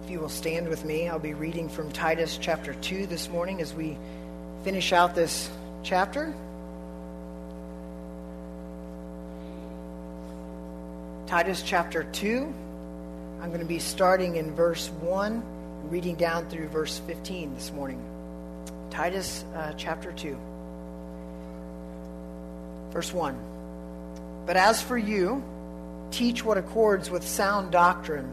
If you will stand with me, I'll be reading from Titus chapter 2 this morning as we finish out this chapter. Titus chapter 2. I'm going to be starting in verse 1, reading down through verse 15 this morning. Titus uh, chapter 2. Verse 1. But as for you, teach what accords with sound doctrine.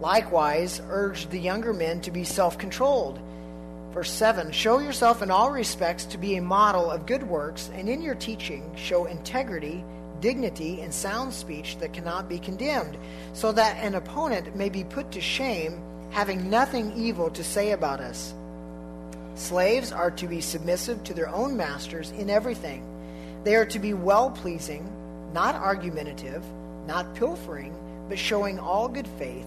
Likewise, urge the younger men to be self controlled. Verse 7 Show yourself in all respects to be a model of good works, and in your teaching show integrity, dignity, and sound speech that cannot be condemned, so that an opponent may be put to shame, having nothing evil to say about us. Slaves are to be submissive to their own masters in everything. They are to be well pleasing, not argumentative, not pilfering, but showing all good faith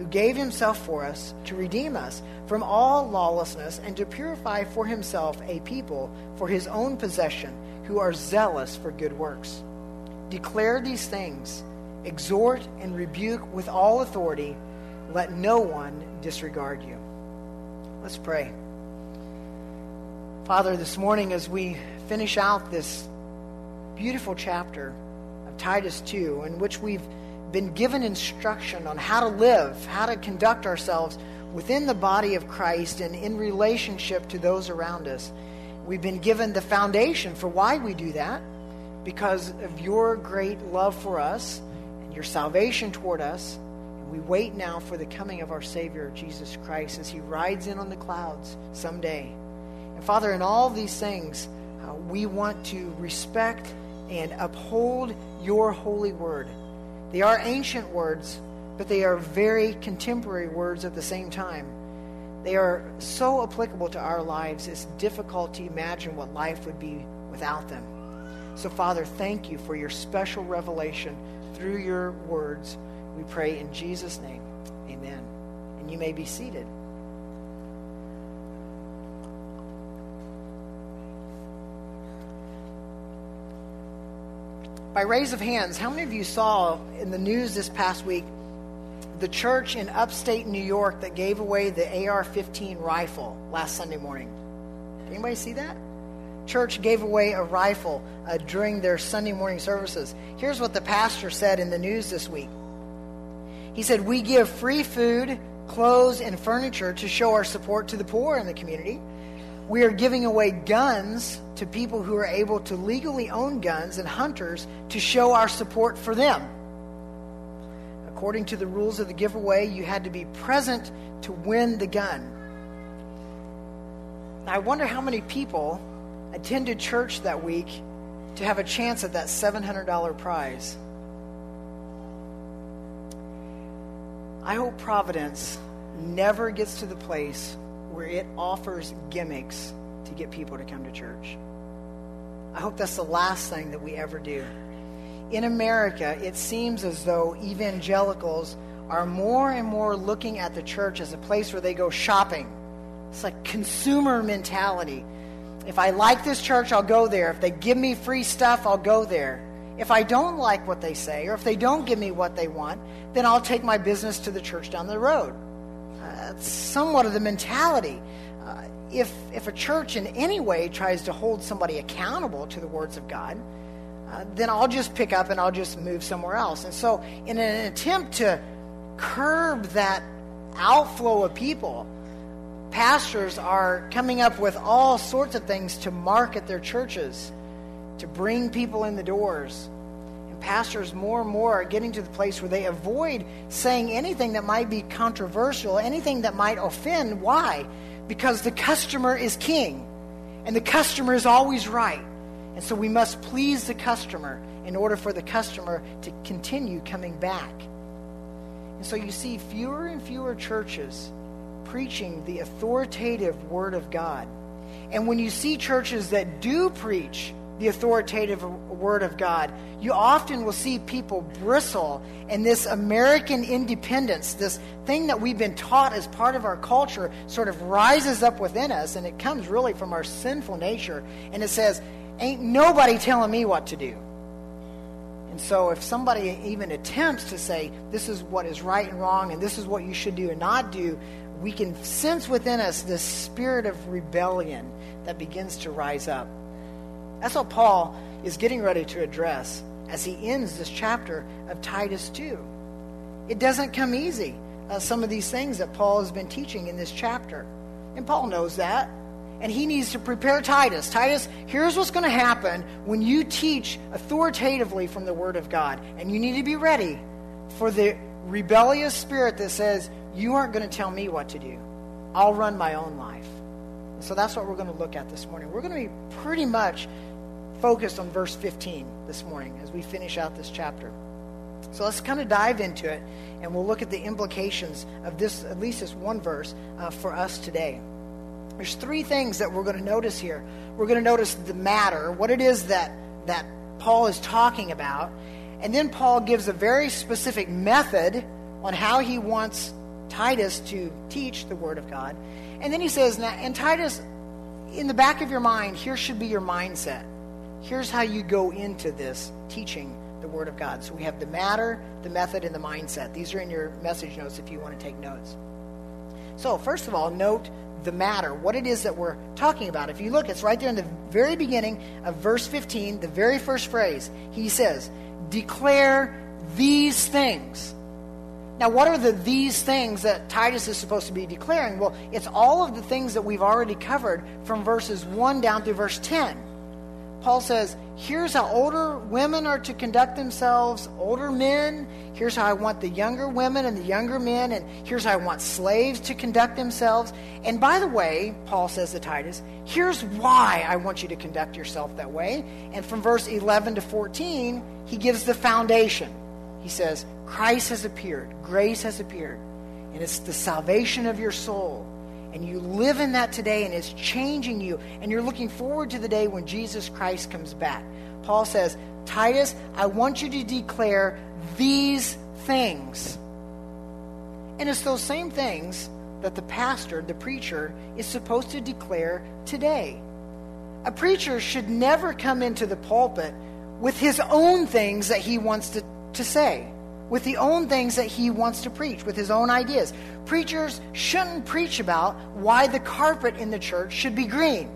who gave himself for us to redeem us from all lawlessness and to purify for himself a people for his own possession who are zealous for good works. Declare these things, exhort and rebuke with all authority. Let no one disregard you. Let's pray. Father, this morning as we finish out this beautiful chapter of Titus 2, in which we've been given instruction on how to live, how to conduct ourselves within the body of Christ and in relationship to those around us. We've been given the foundation for why we do that because of your great love for us and your salvation toward us. We wait now for the coming of our Savior, Jesus Christ, as he rides in on the clouds someday. And Father, in all these things, uh, we want to respect and uphold your holy word. They are ancient words, but they are very contemporary words at the same time. They are so applicable to our lives, it's difficult to imagine what life would be without them. So, Father, thank you for your special revelation through your words. We pray in Jesus' name. Amen. And you may be seated. By raise of hands, how many of you saw in the news this past week the church in upstate New York that gave away the AR 15 rifle last Sunday morning? Anybody see that? Church gave away a rifle uh, during their Sunday morning services. Here's what the pastor said in the news this week. He said, We give free food, clothes, and furniture to show our support to the poor in the community we are giving away guns to people who are able to legally own guns and hunters to show our support for them. According to the rules of the giveaway, you had to be present to win the gun. I wonder how many people attended church that week to have a chance at that $700 prize. I hope Providence never gets to the place where it offers gimmicks to get people to come to church. I hope that's the last thing that we ever do. In America, it seems as though evangelicals are more and more looking at the church as a place where they go shopping. It's like consumer mentality. If I like this church, I'll go there. If they give me free stuff, I'll go there. If I don't like what they say, or if they don't give me what they want, then I'll take my business to the church down the road that's somewhat of the mentality. Uh, if, if a church in any way tries to hold somebody accountable to the words of God, uh, then I'll just pick up and I'll just move somewhere else. And so, in an attempt to curb that outflow of people, pastors are coming up with all sorts of things to market their churches, to bring people in the doors. Pastors more and more are getting to the place where they avoid saying anything that might be controversial, anything that might offend. Why? Because the customer is king, and the customer is always right. And so we must please the customer in order for the customer to continue coming back. And so you see fewer and fewer churches preaching the authoritative Word of God. And when you see churches that do preach the authoritative Word of God, you often will see people bristle and this American independence, this thing that we've been taught as part of our culture, sort of rises up within us, and it comes really from our sinful nature. And it says, Ain't nobody telling me what to do. And so, if somebody even attempts to say, this is what is right and wrong, and this is what you should do and not do, we can sense within us this spirit of rebellion that begins to rise up. That's what Paul is getting ready to address as he ends this chapter of Titus 2. It doesn't come easy, uh, some of these things that Paul has been teaching in this chapter. And Paul knows that. And he needs to prepare Titus. Titus, here's what's going to happen when you teach authoritatively from the Word of God. And you need to be ready for the rebellious spirit that says, you aren't going to tell me what to do. I'll run my own life. So that's what we're going to look at this morning. We're going to be pretty much focused on verse 15 this morning as we finish out this chapter. So let's kind of dive into it, and we'll look at the implications of this, at least this one verse, uh, for us today. There's three things that we're going to notice here. We're going to notice the matter, what it is that, that Paul is talking about, and then Paul gives a very specific method on how he wants Titus to teach the Word of God. And then he says, and Titus, in the back of your mind, here should be your mindset. Here's how you go into this teaching the Word of God. So we have the matter, the method, and the mindset. These are in your message notes if you want to take notes. So, first of all, note the matter, what it is that we're talking about. If you look, it's right there in the very beginning of verse 15, the very first phrase. He says, Declare these things. Now, what are the these things that Titus is supposed to be declaring? Well, it's all of the things that we've already covered from verses 1 down through verse 10. Paul says, here's how older women are to conduct themselves, older men. Here's how I want the younger women and the younger men, and here's how I want slaves to conduct themselves. And by the way, Paul says to Titus, here's why I want you to conduct yourself that way. And from verse 11 to 14, he gives the foundation. He says, Christ has appeared, grace has appeared, and it's the salvation of your soul. And you live in that today, and it's changing you, and you're looking forward to the day when Jesus Christ comes back. Paul says, Titus, I want you to declare these things. And it's those same things that the pastor, the preacher, is supposed to declare today. A preacher should never come into the pulpit with his own things that he wants to, to say with the own things that he wants to preach, with his own ideas. Preachers shouldn't preach about why the carpet in the church should be green.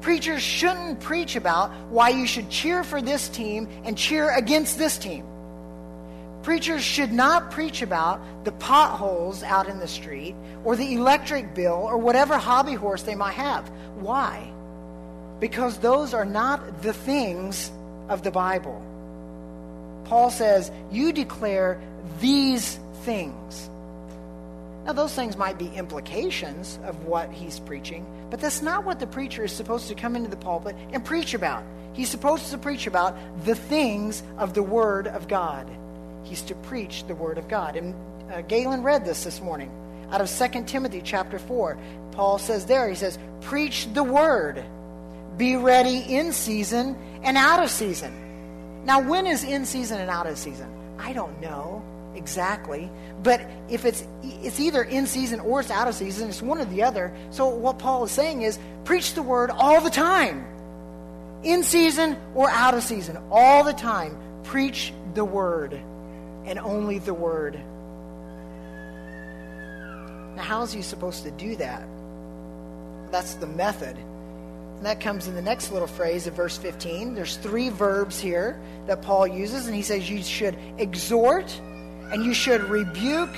Preachers shouldn't preach about why you should cheer for this team and cheer against this team. Preachers should not preach about the potholes out in the street or the electric bill or whatever hobby horse they might have. Why? Because those are not the things of the Bible. Paul says, You declare these things. Now, those things might be implications of what he's preaching, but that's not what the preacher is supposed to come into the pulpit and preach about. He's supposed to preach about the things of the Word of God. He's to preach the Word of God. And uh, Galen read this this morning out of 2 Timothy chapter 4. Paul says there, he says, Preach the Word. Be ready in season and out of season. Now, when is in season and out of season? I don't know exactly. But if it's it's either in season or it's out of season, it's one or the other. So what Paul is saying is preach the word all the time. In season or out of season, all the time. Preach the word and only the word. Now, how is he supposed to do that? That's the method. And that comes in the next little phrase of verse 15. There's three verbs here that Paul uses, and he says you should exhort, and you should rebuke,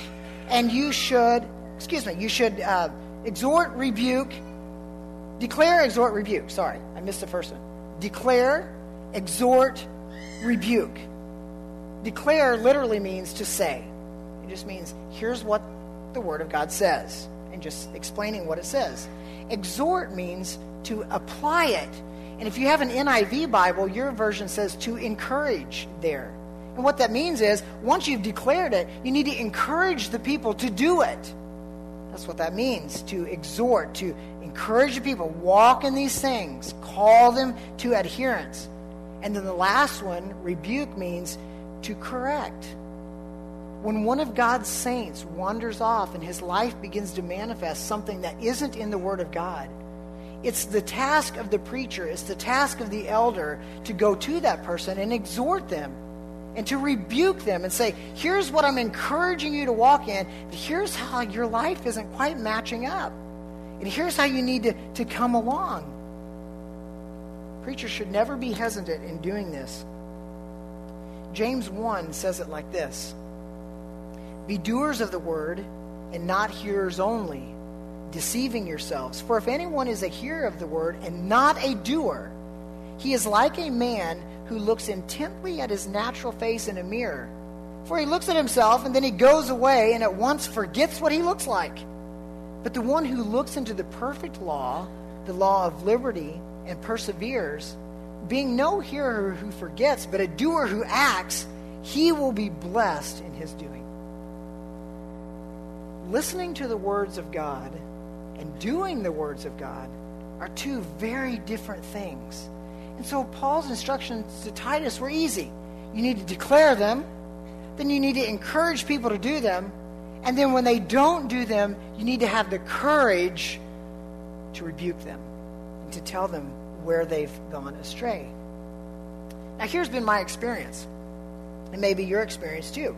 and you should, excuse me, you should uh, exhort, rebuke, declare, exhort, rebuke. Sorry, I missed the first one. Declare, exhort, rebuke. Declare literally means to say. It just means here's what the Word of God says, and just explaining what it says. Exhort means to apply it. And if you have an NIV Bible, your version says to encourage there. And what that means is, once you've declared it, you need to encourage the people to do it. That's what that means to exhort, to encourage the people, walk in these things, call them to adherence. And then the last one, rebuke, means to correct. When one of God's saints wanders off and his life begins to manifest something that isn't in the Word of God, it's the task of the preacher, it's the task of the elder to go to that person and exhort them and to rebuke them and say, here's what I'm encouraging you to walk in, here's how your life isn't quite matching up. And here's how you need to, to come along. Preachers should never be hesitant in doing this. James 1 says it like this Be doers of the word and not hearers only, deceiving yourselves. For if anyone is a hearer of the word and not a doer, he is like a man who looks intently at his natural face in a mirror. For he looks at himself and then he goes away and at once forgets what he looks like. But the one who looks into the perfect law, the law of liberty, and perseveres, being no hearer who forgets, but a doer who acts, he will be blessed in his doing. Listening to the words of God and doing the words of God are two very different things. And so Paul's instructions to Titus were easy. You need to declare them, then you need to encourage people to do them, and then when they don't do them, you need to have the courage to rebuke them and to tell them where they've gone astray. Now, here's been my experience, and maybe your experience too.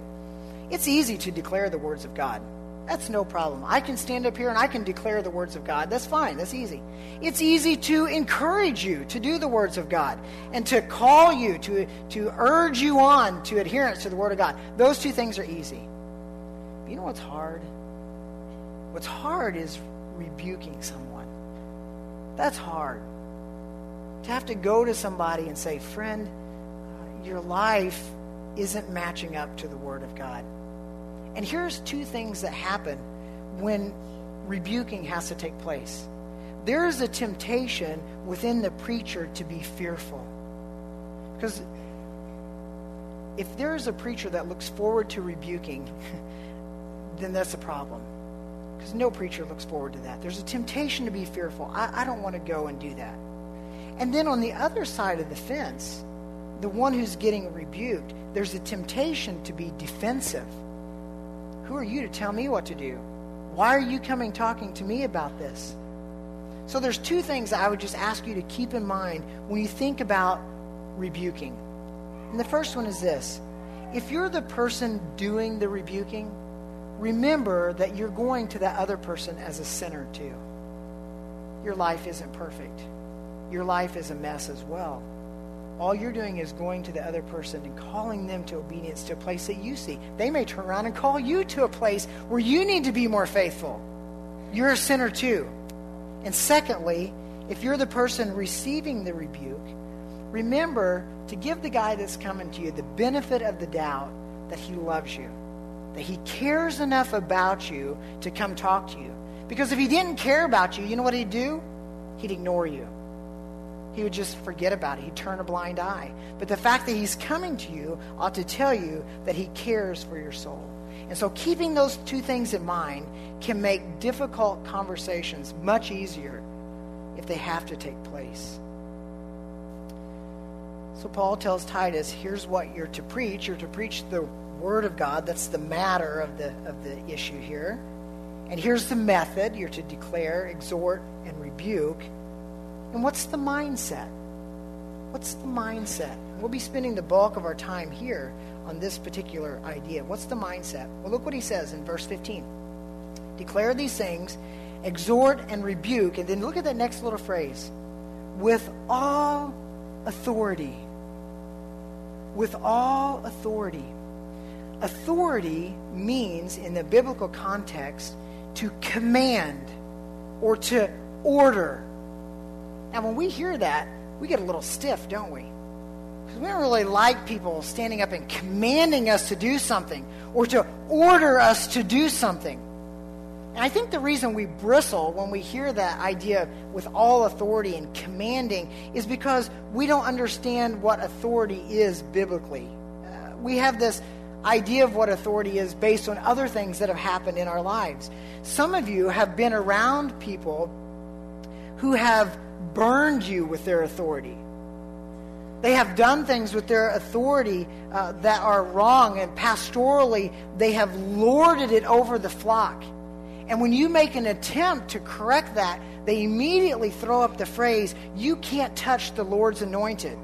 It's easy to declare the words of God. That's no problem. I can stand up here and I can declare the words of God. That's fine. That's easy. It's easy to encourage you to do the words of God and to call you, to, to urge you on to adherence to the Word of God. Those two things are easy. But you know what's hard? What's hard is rebuking someone. That's hard. To have to go to somebody and say, friend, your life isn't matching up to the Word of God. And here's two things that happen when rebuking has to take place. There is a temptation within the preacher to be fearful. Because if there is a preacher that looks forward to rebuking, then that's a problem. Because no preacher looks forward to that. There's a temptation to be fearful. I, I don't want to go and do that. And then on the other side of the fence, the one who's getting rebuked, there's a temptation to be defensive who are you to tell me what to do? Why are you coming talking to me about this? So there's two things I would just ask you to keep in mind when you think about rebuking. And the first one is this. If you're the person doing the rebuking, remember that you're going to that other person as a sinner too. Your life isn't perfect. Your life is a mess as well all you're doing is going to the other person and calling them to obedience to a place that you see. They may turn around and call you to a place where you need to be more faithful. You're a sinner too. And secondly, if you're the person receiving the rebuke, remember to give the guy that's coming to you the benefit of the doubt that he loves you, that he cares enough about you to come talk to you. Because if he didn't care about you, you know what he'd do? He'd ignore you he would just forget about it. He'd turn a blind eye. But the fact that he's coming to you ought to tell you that he cares for your soul. And so keeping those two things in mind can make difficult conversations much easier if they have to take place. So Paul tells Titus, here's what you're to preach. You're to preach the word of God. That's the matter of the of the issue here. And here's the method. You're to declare, exhort, and rebuke. And what's the mindset? What's the mindset? We'll be spending the bulk of our time here on this particular idea. What's the mindset? Well, look what he says in verse 15. Declare these things, exhort and rebuke, and then look at that next little phrase. With all authority. With all authority. Authority means, in the biblical context, to command, or to order. Now, when we hear that, we get a little stiff, don't we? Because we don't really like people standing up and commanding us to do something or to order us to do something. And I think the reason we bristle when we hear that idea with all authority and commanding is because we don't understand what authority is biblically. Uh, we have this idea of what authority is based on other things that have happened in our lives. Some of you have been around people who have burned you with their authority. They have done things with their authority uh, that are wrong, and pastorally, they have lorded it over the flock. And when you make an attempt to correct that, they immediately throw up the phrase, You can't touch the Lord's anointed.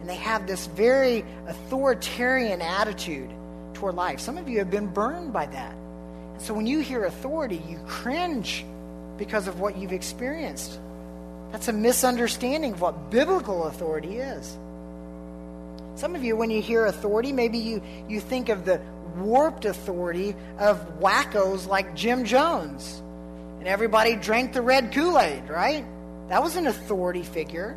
And they have this very authoritarian attitude toward life. Some of you have been burned by that. And so when you hear authority, you cringe because of what you've experienced. That's a misunderstanding of what biblical authority is. Some of you, when you hear authority, maybe you, you think of the warped authority of wackos like Jim Jones. And everybody drank the red Kool Aid, right? That was an authority figure.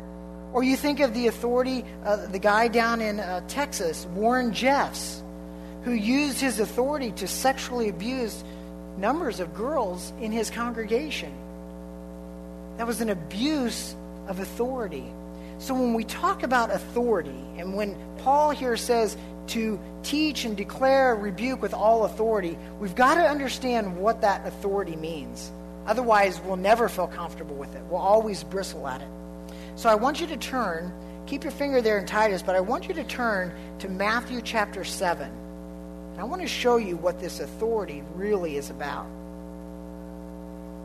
Or you think of the authority, uh, the guy down in uh, Texas, Warren Jeffs, who used his authority to sexually abuse numbers of girls in his congregation. That was an abuse of authority. So when we talk about authority, and when Paul here says to teach and declare, rebuke with all authority, we've got to understand what that authority means. Otherwise, we'll never feel comfortable with it. We'll always bristle at it. So I want you to turn, keep your finger there in Titus, but I want you to turn to Matthew chapter 7. I want to show you what this authority really is about.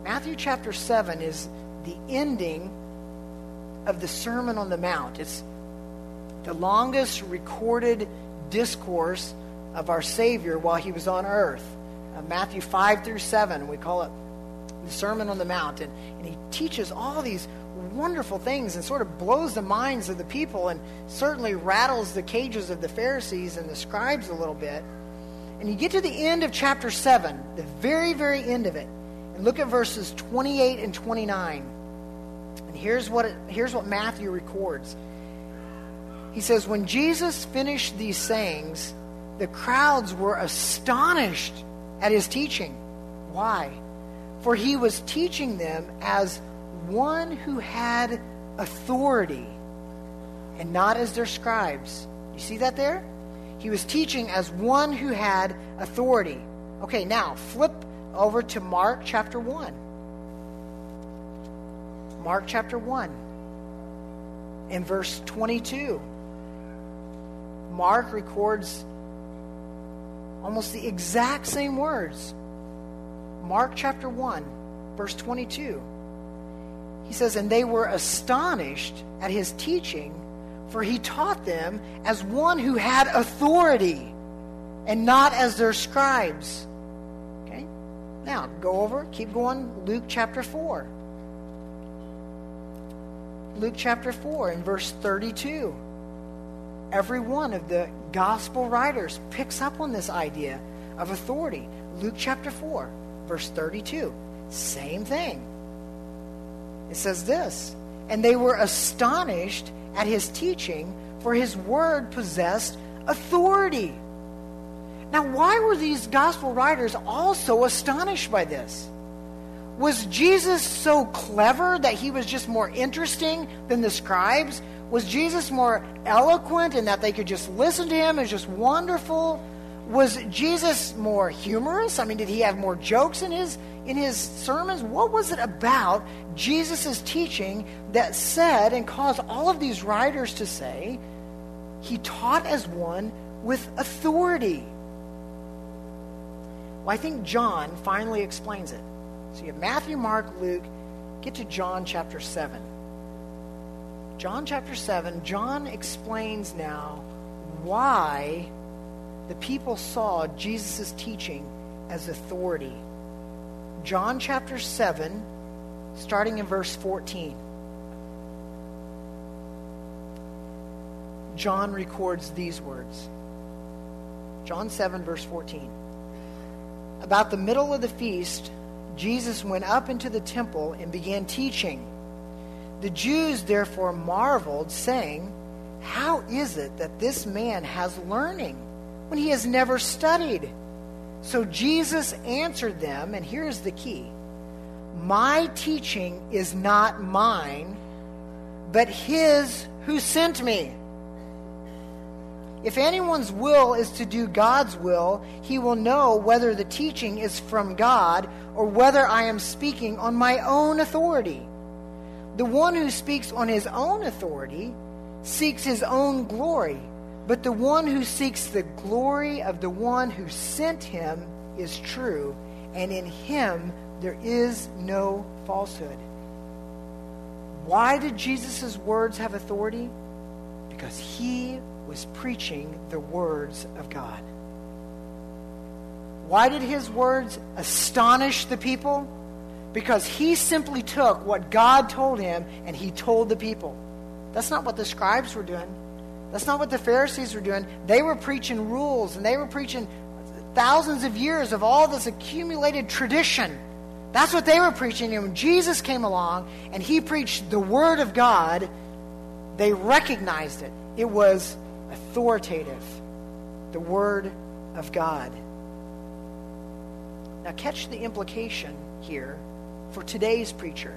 Matthew chapter 7 is the ending of the Sermon on the Mount. It's the longest recorded discourse of our Savior while he was on earth. Uh, Matthew 5 through 7, we call it the Sermon on the Mount. And, and he teaches all these wonderful things and sort of blows the minds of the people and certainly rattles the cages of the Pharisees and the scribes a little bit. And you get to the end of chapter 7, the very, very end of it, and look at verses 28 and 29. And here's what, it, here's what Matthew records. He says, When Jesus finished these sayings, the crowds were astonished at his teaching. Why? For he was teaching them as one who had authority and not as their scribes. You see that there? He was teaching as one who had authority. Okay, now flip over to Mark chapter 1. Mark chapter 1 in verse 22. Mark records almost the exact same words. Mark chapter 1, verse 22. He says, And they were astonished at his teaching for he taught them as one who had authority and not as their scribes. Okay? Now, go over, keep going, Luke chapter 4. Luke chapter 4 in verse 32. Every one of the gospel writers picks up on this idea of authority. Luke chapter 4, verse 32. Same thing. It says this And they were astonished at his teaching, for his word possessed authority. Now, why were these gospel writers all so astonished by this? Was Jesus so clever that he was just more interesting than the scribes? Was Jesus more eloquent in that they could just listen to him as just wonderful? Was Jesus more humorous? I mean, did he have more jokes in his in his sermons? What was it about Jesus' teaching that said and caused all of these writers to say he taught as one with authority? Well, I think John finally explains it. So you have Matthew, Mark, Luke. Get to John chapter 7. John chapter 7, John explains now why the people saw Jesus' teaching as authority. John chapter 7, starting in verse 14. John records these words. John 7, verse 14. About the middle of the feast, Jesus went up into the temple and began teaching. The Jews therefore marveled, saying, How is it that this man has learning when he has never studied? So Jesus answered them, and here's the key My teaching is not mine, but his who sent me. If anyone's will is to do God's will, he will know whether the teaching is from God or whether I am speaking on my own authority. The one who speaks on his own authority seeks his own glory, but the one who seeks the glory of the one who sent him is true, and in him there is no falsehood. Why did Jesus' words have authority? Because he was preaching the words of God. Why did his words astonish the people? Because he simply took what God told him and he told the people. That's not what the scribes were doing. That's not what the Pharisees were doing. They were preaching rules and they were preaching thousands of years of all this accumulated tradition. That's what they were preaching. And when Jesus came along and he preached the Word of God, they recognized it. It was authoritative, the Word of God. Now, catch the implication here for today's preacher.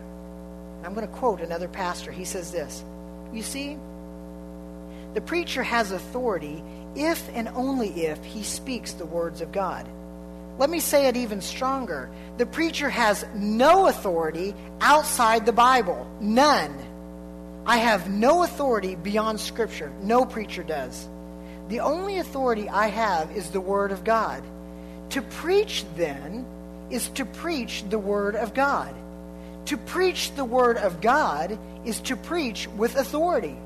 I'm going to quote another pastor. He says this You see, the preacher has authority if and only if he speaks the words of God. Let me say it even stronger. The preacher has no authority outside the Bible. None. I have no authority beyond Scripture. No preacher does. The only authority I have is the Word of God. To preach, then, is to preach the Word of God. To preach the Word of God is to preach with authority.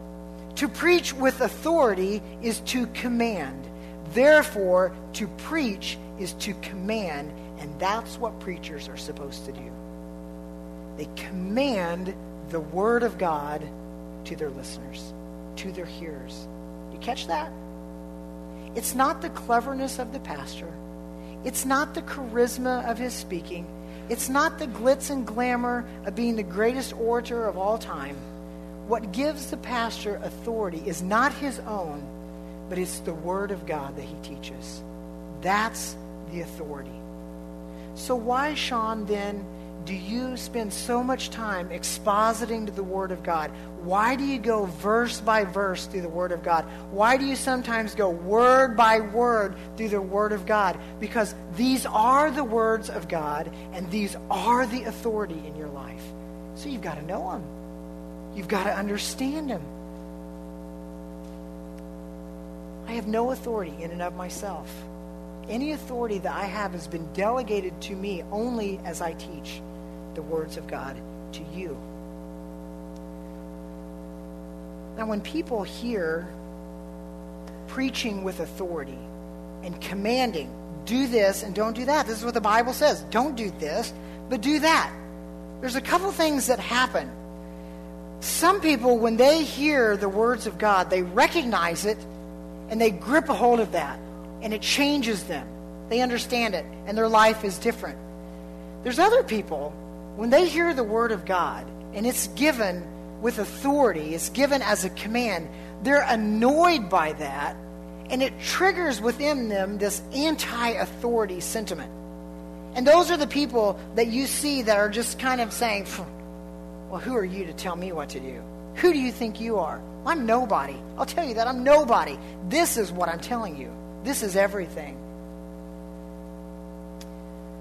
To preach with authority is to command. Therefore, to preach is to command, and that's what preachers are supposed to do. They command the Word of God to their listeners, to their hearers. You catch that? It's not the cleverness of the pastor. It's not the charisma of his speaking. It's not the glitz and glamour of being the greatest orator of all time. What gives the pastor authority is not his own, but it's the Word of God that he teaches. That's the authority. So, why, Sean, then, do you spend so much time expositing to the Word of God? Why do you go verse by verse through the Word of God? Why do you sometimes go word by word through the Word of God? Because these are the words of God, and these are the authority in your life. So you've got to know them, you've got to understand them. I have no authority in and of myself. Any authority that I have has been delegated to me only as I teach the words of God to you. Now, when people hear preaching with authority and commanding, do this and don't do that, this is what the Bible says. Don't do this, but do that. There's a couple things that happen. Some people, when they hear the words of God, they recognize it and they grip a hold of that, and it changes them. They understand it, and their life is different. There's other people when they hear the word of God and it's given with authority, it's given as a command, they're annoyed by that and it triggers within them this anti authority sentiment. And those are the people that you see that are just kind of saying, Well, who are you to tell me what to do? Who do you think you are? I'm nobody. I'll tell you that I'm nobody. This is what I'm telling you. This is everything.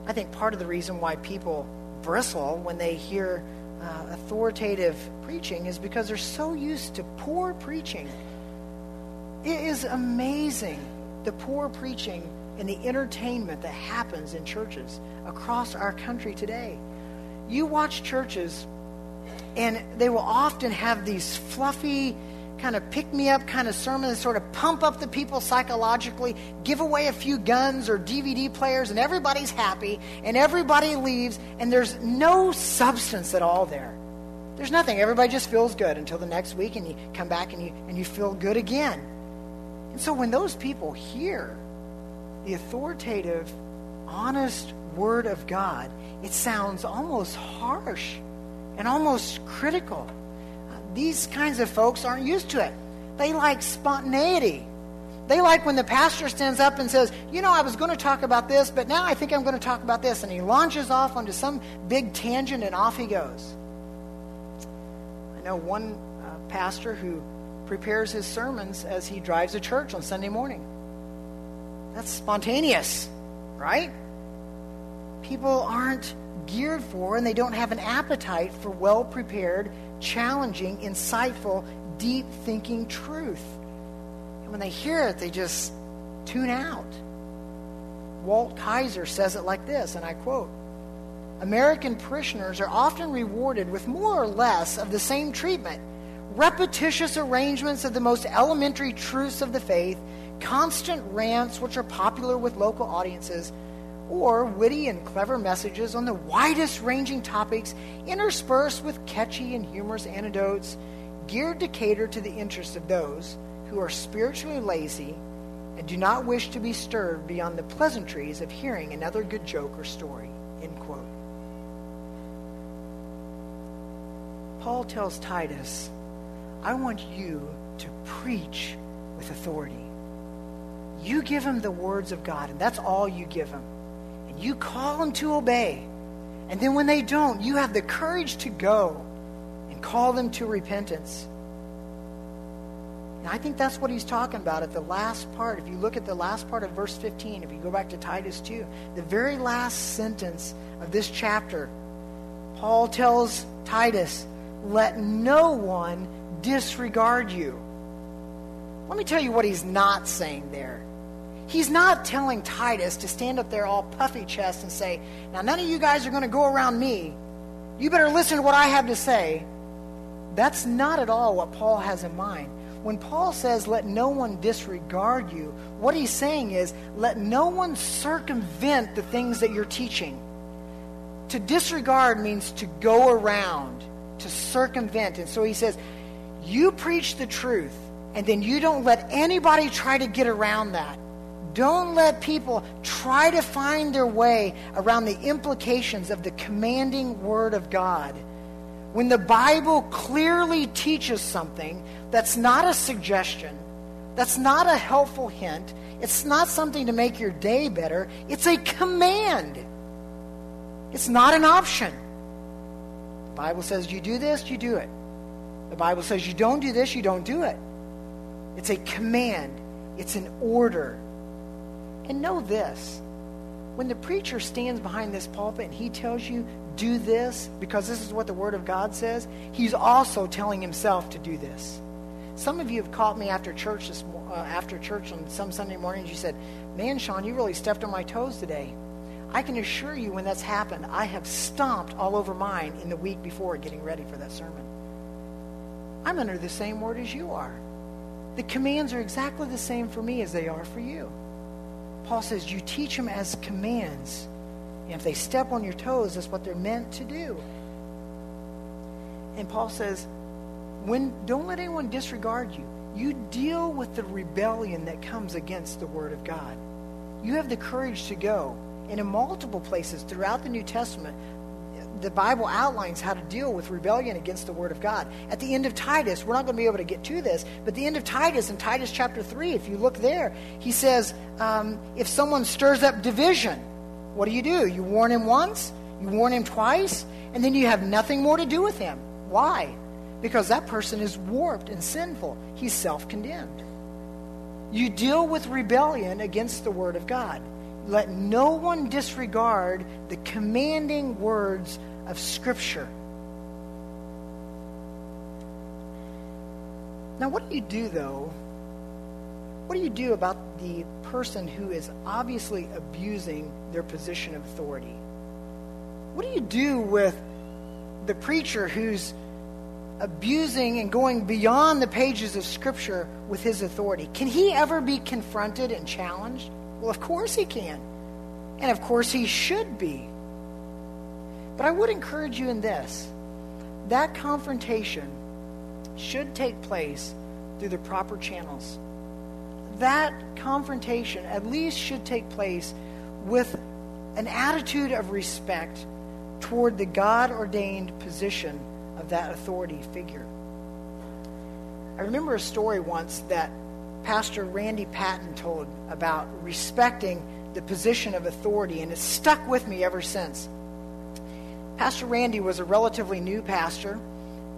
I think part of the reason why people bristle when they hear uh, authoritative preaching is because they're so used to poor preaching. It is amazing the poor preaching and the entertainment that happens in churches across our country today. You watch churches, and they will often have these fluffy, kind of pick me up kind of sermons, sort of pump up the people psychologically, give away a few guns or DVD players, and everybody's happy, and everybody leaves, and there's no substance at all there. There's nothing. Everybody just feels good until the next week, and you come back and you, and you feel good again. And so when those people hear the authoritative honest word of God, it sounds almost harsh and almost critical. These kinds of folks aren't used to it. They like spontaneity. They like when the pastor stands up and says, You know, I was going to talk about this, but now I think I'm going to talk about this. And he launches off onto some big tangent and off he goes. I know one uh, pastor who prepares his sermons as he drives to church on Sunday morning. That's spontaneous, right? People aren't geared for and they don't have an appetite for well prepared, challenging, insightful, deep thinking truth. And when they hear it, they just tune out. Walt Kaiser says it like this, and I quote American parishioners are often rewarded with more or less of the same treatment repetitious arrangements of the most elementary truths of the faith, constant rants which are popular with local audiences or witty and clever messages on the widest ranging topics interspersed with catchy and humorous anecdotes geared to cater to the interests of those who are spiritually lazy and do not wish to be stirred beyond the pleasantries of hearing another good joke or story. End quote. Paul tells Titus, I want you to preach with authority. You give him the words of God, and that's all you give him you call them to obey. And then when they don't, you have the courage to go and call them to repentance. Now, I think that's what he's talking about at the last part. If you look at the last part of verse 15, if you go back to Titus 2, the very last sentence of this chapter, Paul tells Titus, Let no one disregard you. Let me tell you what he's not saying there. He's not telling Titus to stand up there all puffy chest and say, Now, none of you guys are going to go around me. You better listen to what I have to say. That's not at all what Paul has in mind. When Paul says, Let no one disregard you, what he's saying is, Let no one circumvent the things that you're teaching. To disregard means to go around, to circumvent. And so he says, You preach the truth, and then you don't let anybody try to get around that. Don't let people try to find their way around the implications of the commanding Word of God. When the Bible clearly teaches something that's not a suggestion, that's not a helpful hint, it's not something to make your day better, it's a command. It's not an option. The Bible says you do this, you do it. The Bible says you don't do this, you don't do it. It's a command, it's an order. And know this when the preacher stands behind this pulpit and he tells you, do this, because this is what the Word of God says, he's also telling himself to do this. Some of you have caught me after church this, uh, after church on some Sunday mornings. You said, "Man, Sean, you really stepped on my toes today." I can assure you, when that's happened, I have stomped all over mine in the week before getting ready for that sermon. I'm under the same word as you are. The commands are exactly the same for me as they are for you. Paul says you teach them as commands. And if they step on your toes, that's what they're meant to do. And Paul says, when don't let anyone disregard you. You deal with the rebellion that comes against the word of God. You have the courage to go. And in multiple places throughout the New Testament, the Bible outlines how to deal with rebellion against the Word of God. At the end of Titus, we're not going to be able to get to this, but the end of Titus, in Titus chapter 3, if you look there, he says, um, if someone stirs up division, what do you do? You warn him once, you warn him twice, and then you have nothing more to do with him. Why? Because that person is warped and sinful. He's self condemned. You deal with rebellion against the Word of God. Let no one disregard the commanding words of Scripture. Now, what do you do, though? What do you do about the person who is obviously abusing their position of authority? What do you do with the preacher who's abusing and going beyond the pages of Scripture with his authority? Can he ever be confronted and challenged? Well, of course he can. And of course he should be. But I would encourage you in this that confrontation should take place through the proper channels. That confrontation at least should take place with an attitude of respect toward the God ordained position of that authority figure. I remember a story once that Pastor Randy Patton told about respecting the position of authority, and it's stuck with me ever since. Pastor Randy was a relatively new pastor,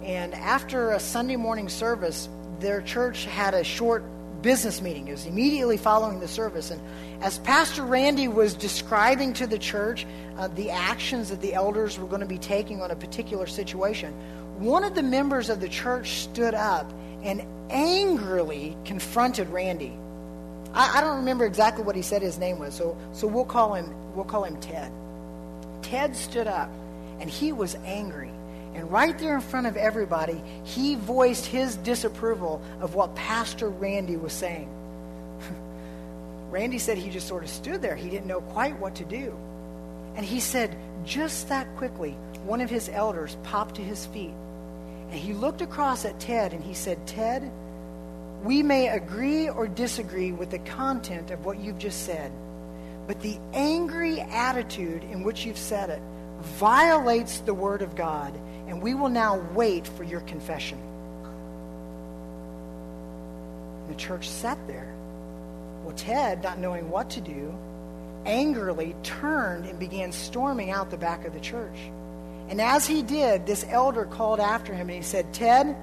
and after a Sunday morning service, their church had a short business meeting. It was immediately following the service. And as Pastor Randy was describing to the church uh, the actions that the elders were going to be taking on a particular situation, one of the members of the church stood up and angrily confronted Randy. I, I don't remember exactly what he said his name was, so, so we'll, call him, we'll call him Ted. Ted stood up and he was angry. And right there in front of everybody, he voiced his disapproval of what Pastor Randy was saying. Randy said he just sort of stood there. He didn't know quite what to do. And he said, just that quickly, one of his elders popped to his feet. And he looked across at Ted and he said, Ted, we may agree or disagree with the content of what you've just said, but the angry attitude in which you've said it violates the Word of God, and we will now wait for your confession. The church sat there. Well, Ted, not knowing what to do, angrily turned and began storming out the back of the church. And as he did, this elder called after him and he said, Ted,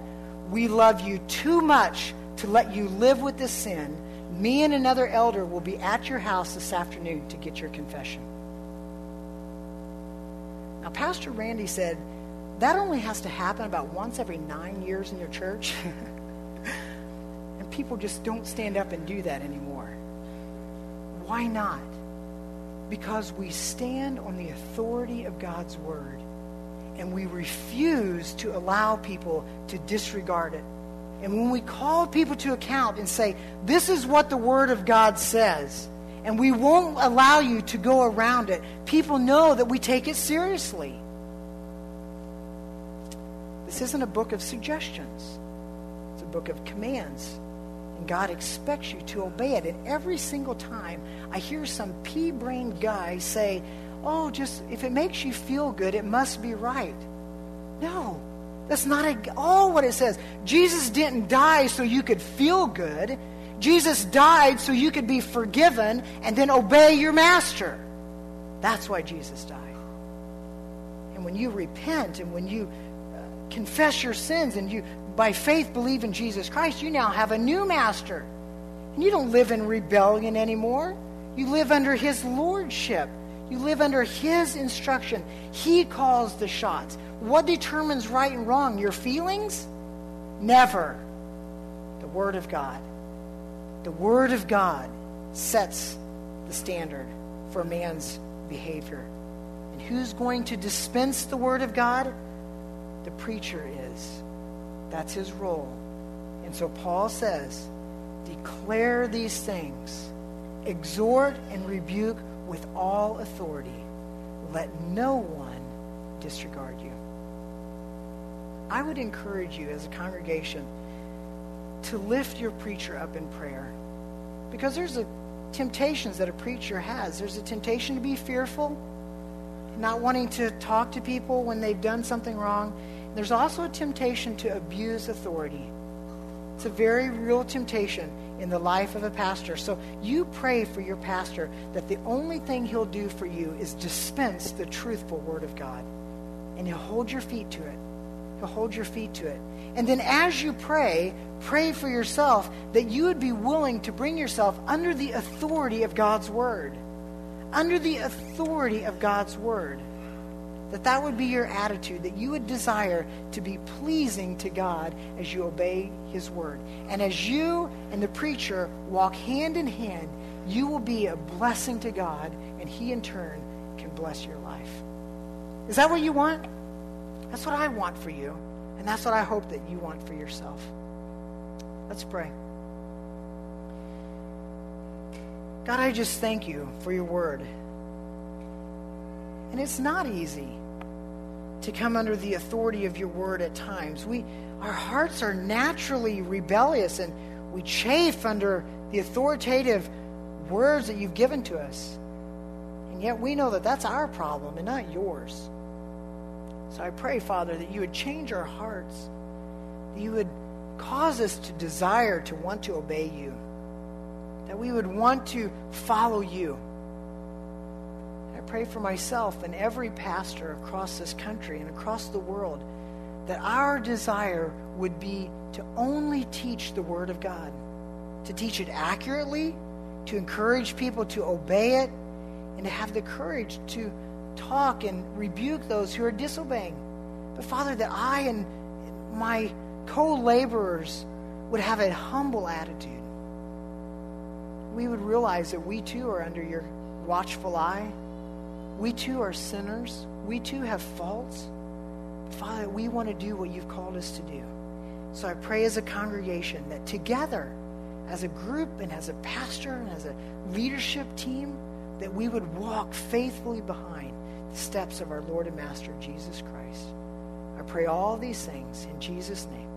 we love you too much to let you live with this sin. Me and another elder will be at your house this afternoon to get your confession. Now, Pastor Randy said, that only has to happen about once every nine years in your church. and people just don't stand up and do that anymore. Why not? Because we stand on the authority of God's word and we refuse to allow people to disregard it. And when we call people to account and say, this is what the Word of God says, and we won't allow you to go around it, people know that we take it seriously. This isn't a book of suggestions, it's a book of commands. And God expects you to obey it. And every single time I hear some pea brained guy say, oh, just if it makes you feel good, it must be right. No, that's not at all what it says. Jesus didn't die so you could feel good. Jesus died so you could be forgiven and then obey your master. That's why Jesus died. And when you repent and when you uh, confess your sins and you, by faith, believe in Jesus Christ, you now have a new master. And you don't live in rebellion anymore. You live under his lordship. You live under his instruction. He calls the shots. What determines right and wrong? Your feelings? Never. The Word of God. The Word of God sets the standard for man's behavior. And who's going to dispense the Word of God? The preacher is. That's his role. And so Paul says, declare these things, exhort and rebuke with all authority. Let no one disregard you. I would encourage you as a congregation to lift your preacher up in prayer. Because there's a temptations that a preacher has. There's a temptation to be fearful, not wanting to talk to people when they've done something wrong. There's also a temptation to abuse authority. It's a very real temptation in the life of a pastor. So you pray for your pastor that the only thing he'll do for you is dispense the truthful word of God. And he'll hold your feet to it. He'll hold your feet to it. And then as you pray, pray for yourself that you would be willing to bring yourself under the authority of God's word. Under the authority of God's word that that would be your attitude, that you would desire to be pleasing to God as you obey his word. And as you and the preacher walk hand in hand, you will be a blessing to God, and he in turn can bless your life. Is that what you want? That's what I want for you, and that's what I hope that you want for yourself. Let's pray. God, I just thank you for your word. And it's not easy to come under the authority of your word at times. We, our hearts are naturally rebellious and we chafe under the authoritative words that you've given to us. And yet we know that that's our problem and not yours. So I pray, Father, that you would change our hearts, that you would cause us to desire to want to obey you, that we would want to follow you. Pray for myself and every pastor across this country and across the world that our desire would be to only teach the Word of God, to teach it accurately, to encourage people to obey it, and to have the courage to talk and rebuke those who are disobeying. But Father, that I and my co laborers would have a humble attitude. We would realize that we too are under your watchful eye. We too are sinners. We too have faults. Father, we want to do what you've called us to do. So I pray as a congregation that together, as a group and as a pastor and as a leadership team, that we would walk faithfully behind the steps of our Lord and Master Jesus Christ. I pray all these things in Jesus' name.